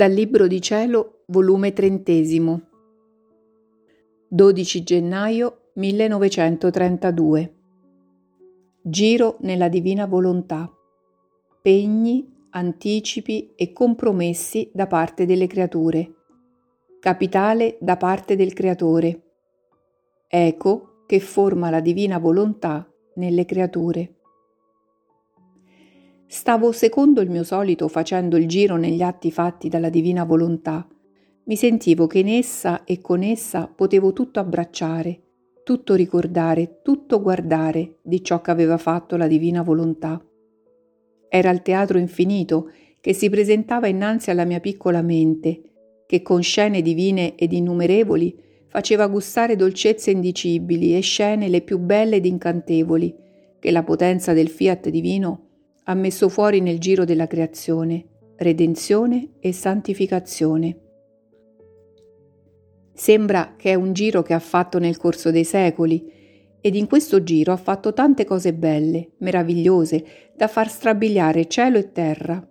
Dal Libro di Cielo, volume trentesimo, 12 gennaio 1932. Giro nella divina volontà. Pegni, anticipi e compromessi da parte delle creature. Capitale da parte del Creatore. Eco che forma la divina volontà nelle creature. Stavo secondo il mio solito facendo il giro negli atti fatti dalla divina volontà. Mi sentivo che in essa e con essa potevo tutto abbracciare, tutto ricordare, tutto guardare di ciò che aveva fatto la divina volontà. Era il teatro infinito che si presentava innanzi alla mia piccola mente, che con scene divine ed innumerevoli faceva gustare dolcezze indicibili e scene le più belle ed incantevoli, che la potenza del fiat divino ha messo fuori nel giro della creazione, redenzione e santificazione. Sembra che è un giro che ha fatto nel corso dei secoli ed in questo giro ha fatto tante cose belle, meravigliose, da far strabiliare cielo e terra.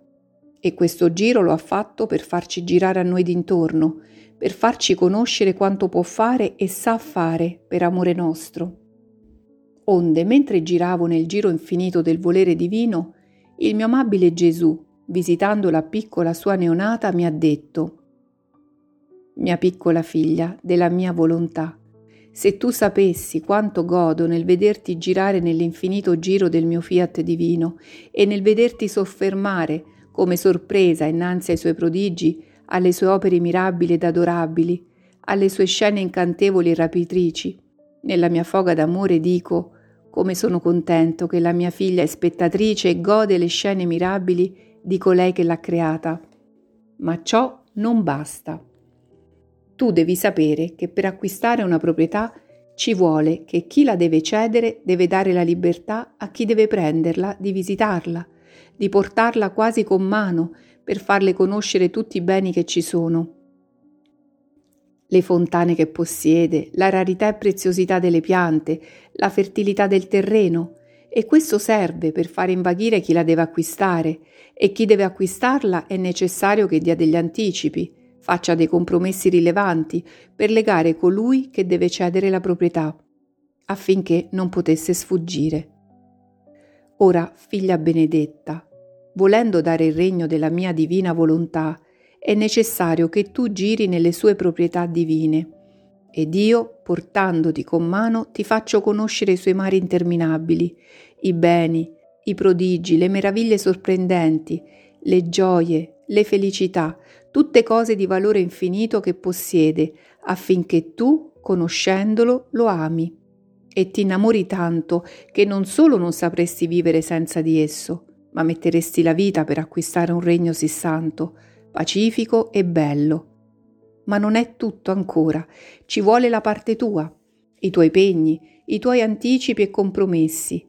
E questo giro lo ha fatto per farci girare a noi d'intorno, per farci conoscere quanto può fare e sa fare per amore nostro. Onde, mentre giravo nel giro infinito del volere divino, il mio amabile Gesù, visitando la piccola sua neonata, mi ha detto, Mia piccola figlia, della mia volontà, se tu sapessi quanto godo nel vederti girare nell'infinito giro del mio fiat divino e nel vederti soffermare, come sorpresa innanzi ai suoi prodigi, alle sue opere mirabili ed adorabili, alle sue scene incantevoli e rapitrici, nella mia foga d'amore dico, come sono contento che la mia figlia è spettatrice e gode le scene mirabili di colei che l'ha creata. Ma ciò non basta. Tu devi sapere che per acquistare una proprietà ci vuole che chi la deve cedere deve dare la libertà a chi deve prenderla di visitarla, di portarla quasi con mano per farle conoscere tutti i beni che ci sono le fontane che possiede, la rarità e preziosità delle piante, la fertilità del terreno, e questo serve per fare invaghire chi la deve acquistare, e chi deve acquistarla è necessario che dia degli anticipi, faccia dei compromessi rilevanti per legare colui che deve cedere la proprietà, affinché non potesse sfuggire. Ora, figlia benedetta, volendo dare il regno della mia divina volontà, è necessario che tu giri nelle sue proprietà divine. Ed io, portandoti con mano, ti faccio conoscere i suoi mari interminabili, i beni, i prodigi, le meraviglie sorprendenti, le gioie, le felicità, tutte cose di valore infinito che possiede, affinché tu, conoscendolo, lo ami. E ti innamori tanto che non solo non sapresti vivere senza di esso, ma metteresti la vita per acquistare un regno sì santo, pacifico e bello. Ma non è tutto ancora, ci vuole la parte tua, i tuoi pegni, i tuoi anticipi e compromessi.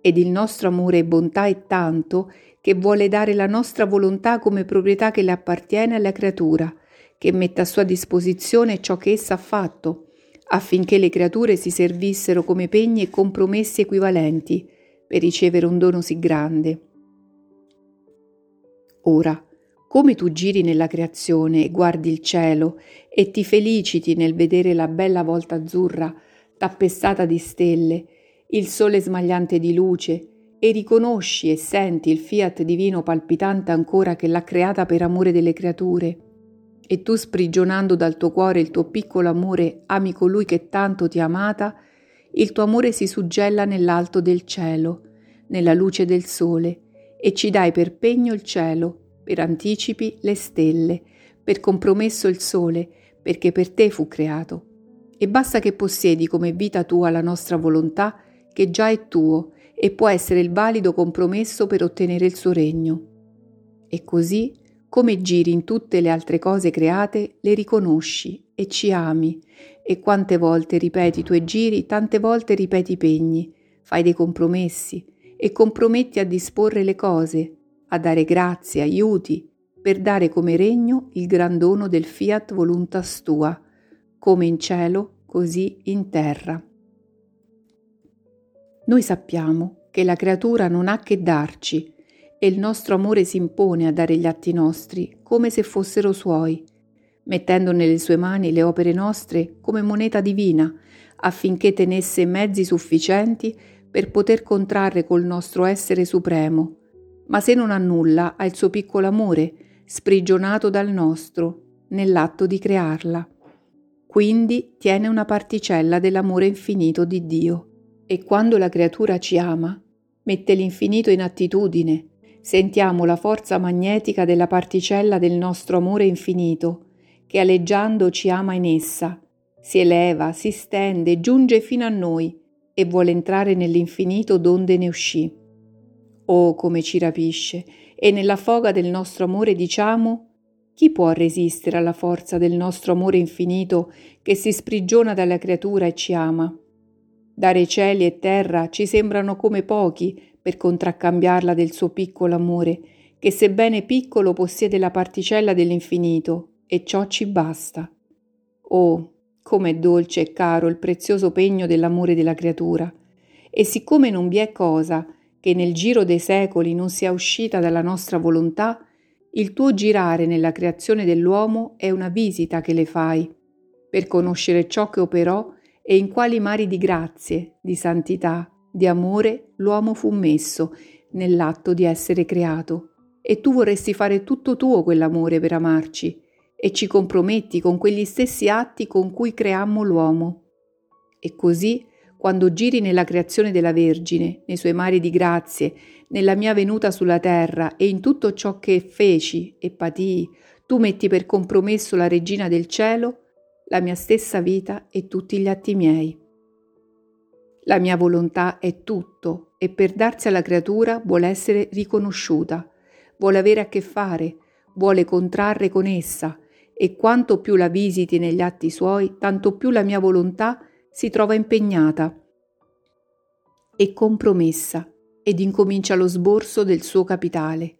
Ed il nostro amore e bontà è tanto che vuole dare la nostra volontà come proprietà che le appartiene alla creatura, che metta a sua disposizione ciò che essa ha fatto, affinché le creature si servissero come pegni e compromessi equivalenti per ricevere un dono sì grande. Ora, come tu giri nella creazione e guardi il cielo e ti feliciti nel vedere la bella volta azzurra tappestata di stelle, il sole smagliante di luce, e riconosci e senti il fiat divino palpitante ancora che l'ha creata per amore delle creature, e tu sprigionando dal tuo cuore il tuo piccolo amore ami colui che tanto ti ha amata, il tuo amore si suggella nell'alto del cielo, nella luce del sole, e ci dai per pegno il cielo, per anticipi le stelle, per compromesso il sole, perché per te fu creato. E basta che possiedi come vita tua la nostra volontà, che già è tuo e può essere il valido compromesso per ottenere il suo regno. E così, come giri in tutte le altre cose create, le riconosci e ci ami, e quante volte ripeti i tuoi giri, tante volte ripeti i pegni, fai dei compromessi e comprometti a disporre le cose, a dare grazie, aiuti, per dare come regno il gran dono del fiat voluntas tua, come in cielo, così in terra. Noi sappiamo che la creatura non ha che darci e il nostro amore si impone a dare gli atti nostri come se fossero suoi, mettendo nelle sue mani le opere nostre come moneta divina, affinché tenesse mezzi sufficienti per poter contrarre col nostro essere supremo, ma se non ha nulla ha il suo piccolo amore, sprigionato dal nostro, nell'atto di crearla. Quindi tiene una particella dell'amore infinito di Dio. E quando la creatura ci ama, mette l'infinito in attitudine, sentiamo la forza magnetica della particella del nostro amore infinito, che aleggiando ci ama in essa, si eleva, si stende, giunge fino a noi e vuole entrare nell'infinito donde ne uscì. Oh, come ci rapisce! E nella foga del nostro amore diciamo chi può resistere alla forza del nostro amore infinito che si sprigiona dalla creatura e ci ama? Dare cieli e terra ci sembrano come pochi per contraccambiarla del suo piccolo amore, che sebbene piccolo possiede la particella dell'infinito, e ciò ci basta. Oh, com'è dolce e caro il prezioso pegno dell'amore della creatura. E siccome non vi è cosa che nel giro dei secoli non sia uscita dalla nostra volontà, il tuo girare nella creazione dell'uomo è una visita che le fai, per conoscere ciò che operò e in quali mari di grazie, di santità, di amore l'uomo fu messo nell'atto di essere creato. E tu vorresti fare tutto tuo quell'amore per amarci, e ci comprometti con quegli stessi atti con cui creammo l'uomo. E così, quando giri nella creazione della Vergine, nei suoi mari di grazie, nella mia venuta sulla terra e in tutto ciò che feci e patii, tu metti per compromesso la regina del cielo, la mia stessa vita e tutti gli atti miei. La mia volontà è tutto e per darsi alla creatura vuole essere riconosciuta, vuole avere a che fare, vuole contrarre con essa e quanto più la visiti negli atti suoi, tanto più la mia volontà si trova impegnata e compromessa ed incomincia lo sborso del suo capitale.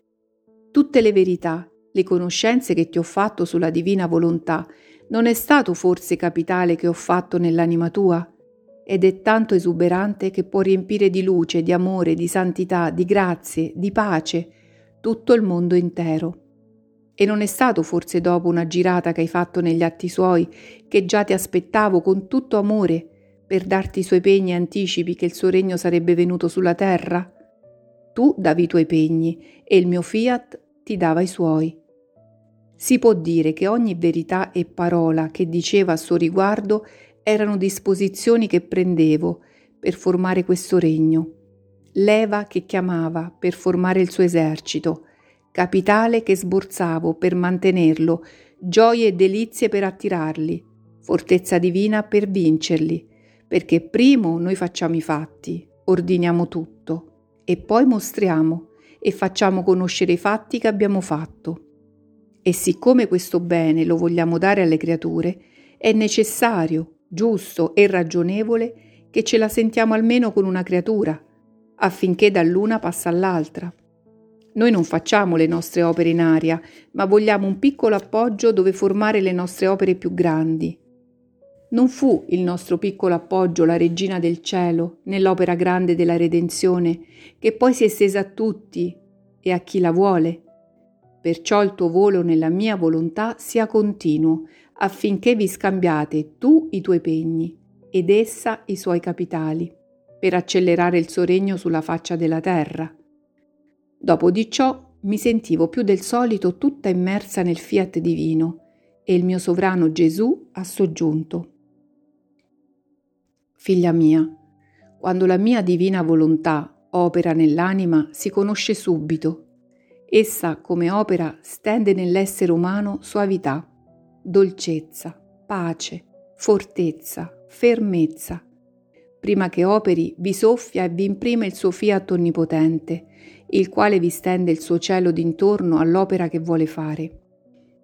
Tutte le verità, le conoscenze che ti ho fatto sulla divina volontà, non è stato forse capitale che ho fatto nell'anima tua? Ed è tanto esuberante che può riempire di luce, di amore, di santità, di grazie, di pace tutto il mondo intero. E non è stato forse dopo una girata che hai fatto negli atti suoi che già ti aspettavo con tutto amore per darti i suoi pegni anticipi che il suo regno sarebbe venuto sulla terra? Tu davi i tuoi pegni e il mio fiat ti dava i suoi. Si può dire che ogni verità e parola che diceva a suo riguardo erano disposizioni che prendevo per formare questo regno, leva che chiamava per formare il suo esercito, capitale che sborsavo per mantenerlo, gioie e delizie per attirarli, fortezza divina per vincerli, perché primo noi facciamo i fatti, ordiniamo tutto e poi mostriamo e facciamo conoscere i fatti che abbiamo fatto. E siccome questo bene lo vogliamo dare alle creature, è necessario, giusto e ragionevole che ce la sentiamo almeno con una creatura, affinché dall'una passa all'altra. Noi non facciamo le nostre opere in aria, ma vogliamo un piccolo appoggio dove formare le nostre opere più grandi. Non fu il nostro piccolo appoggio la regina del cielo nell'opera grande della redenzione, che poi si è estesa a tutti e a chi la vuole. Perciò il tuo volo nella mia volontà sia continuo, affinché vi scambiate tu i tuoi pegni ed essa i suoi capitali, per accelerare il suo regno sulla faccia della terra. Dopo di ciò mi sentivo più del solito tutta immersa nel fiat divino e il mio sovrano Gesù ha soggiunto. Figlia mia, quando la mia divina volontà opera nell'anima si conosce subito. Essa, come opera, stende nell'essere umano suavità, dolcezza, pace, fortezza, fermezza. Prima che operi, vi soffia e vi imprime il suo fiat onnipotente, il quale vi stende il suo cielo d'intorno all'opera che vuole fare.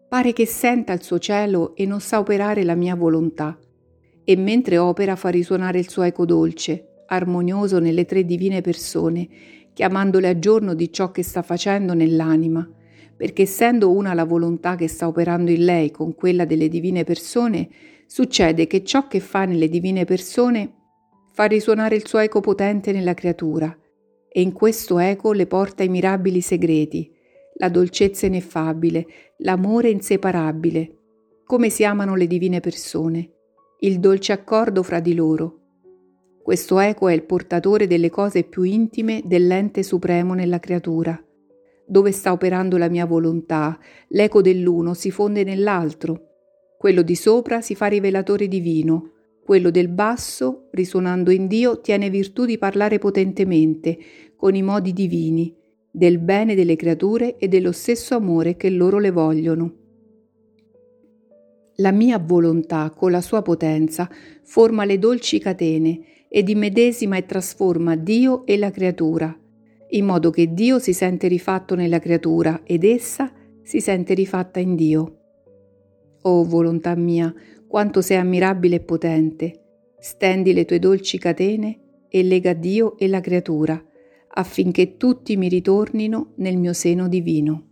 Pare che senta il suo cielo e non sa operare la mia volontà, e mentre opera fa risuonare il suo eco dolce, armonioso nelle tre divine persone, chiamandole a giorno di ciò che sta facendo nell'anima, perché essendo una la volontà che sta operando in lei con quella delle divine persone, succede che ciò che fa nelle divine persone fa risuonare il suo eco potente nella creatura, e in questo eco le porta i mirabili segreti, la dolcezza ineffabile, l'amore inseparabile, come si amano le divine persone, il dolce accordo fra di loro. Questo eco è il portatore delle cose più intime dell'ente supremo nella creatura. Dove sta operando la mia volontà, l'eco dell'uno si fonde nell'altro. Quello di sopra si fa rivelatore divino, quello del basso, risuonando in Dio, tiene virtù di parlare potentemente, con i modi divini, del bene delle creature e dello stesso amore che loro le vogliono. La mia volontà, con la sua potenza, forma le dolci catene ed immedesima e trasforma Dio e la creatura, in modo che Dio si sente rifatto nella creatura ed essa si sente rifatta in Dio. Oh volontà mia, quanto sei ammirabile e potente, stendi le tue dolci catene e lega Dio e la creatura, affinché tutti mi ritornino nel mio seno divino.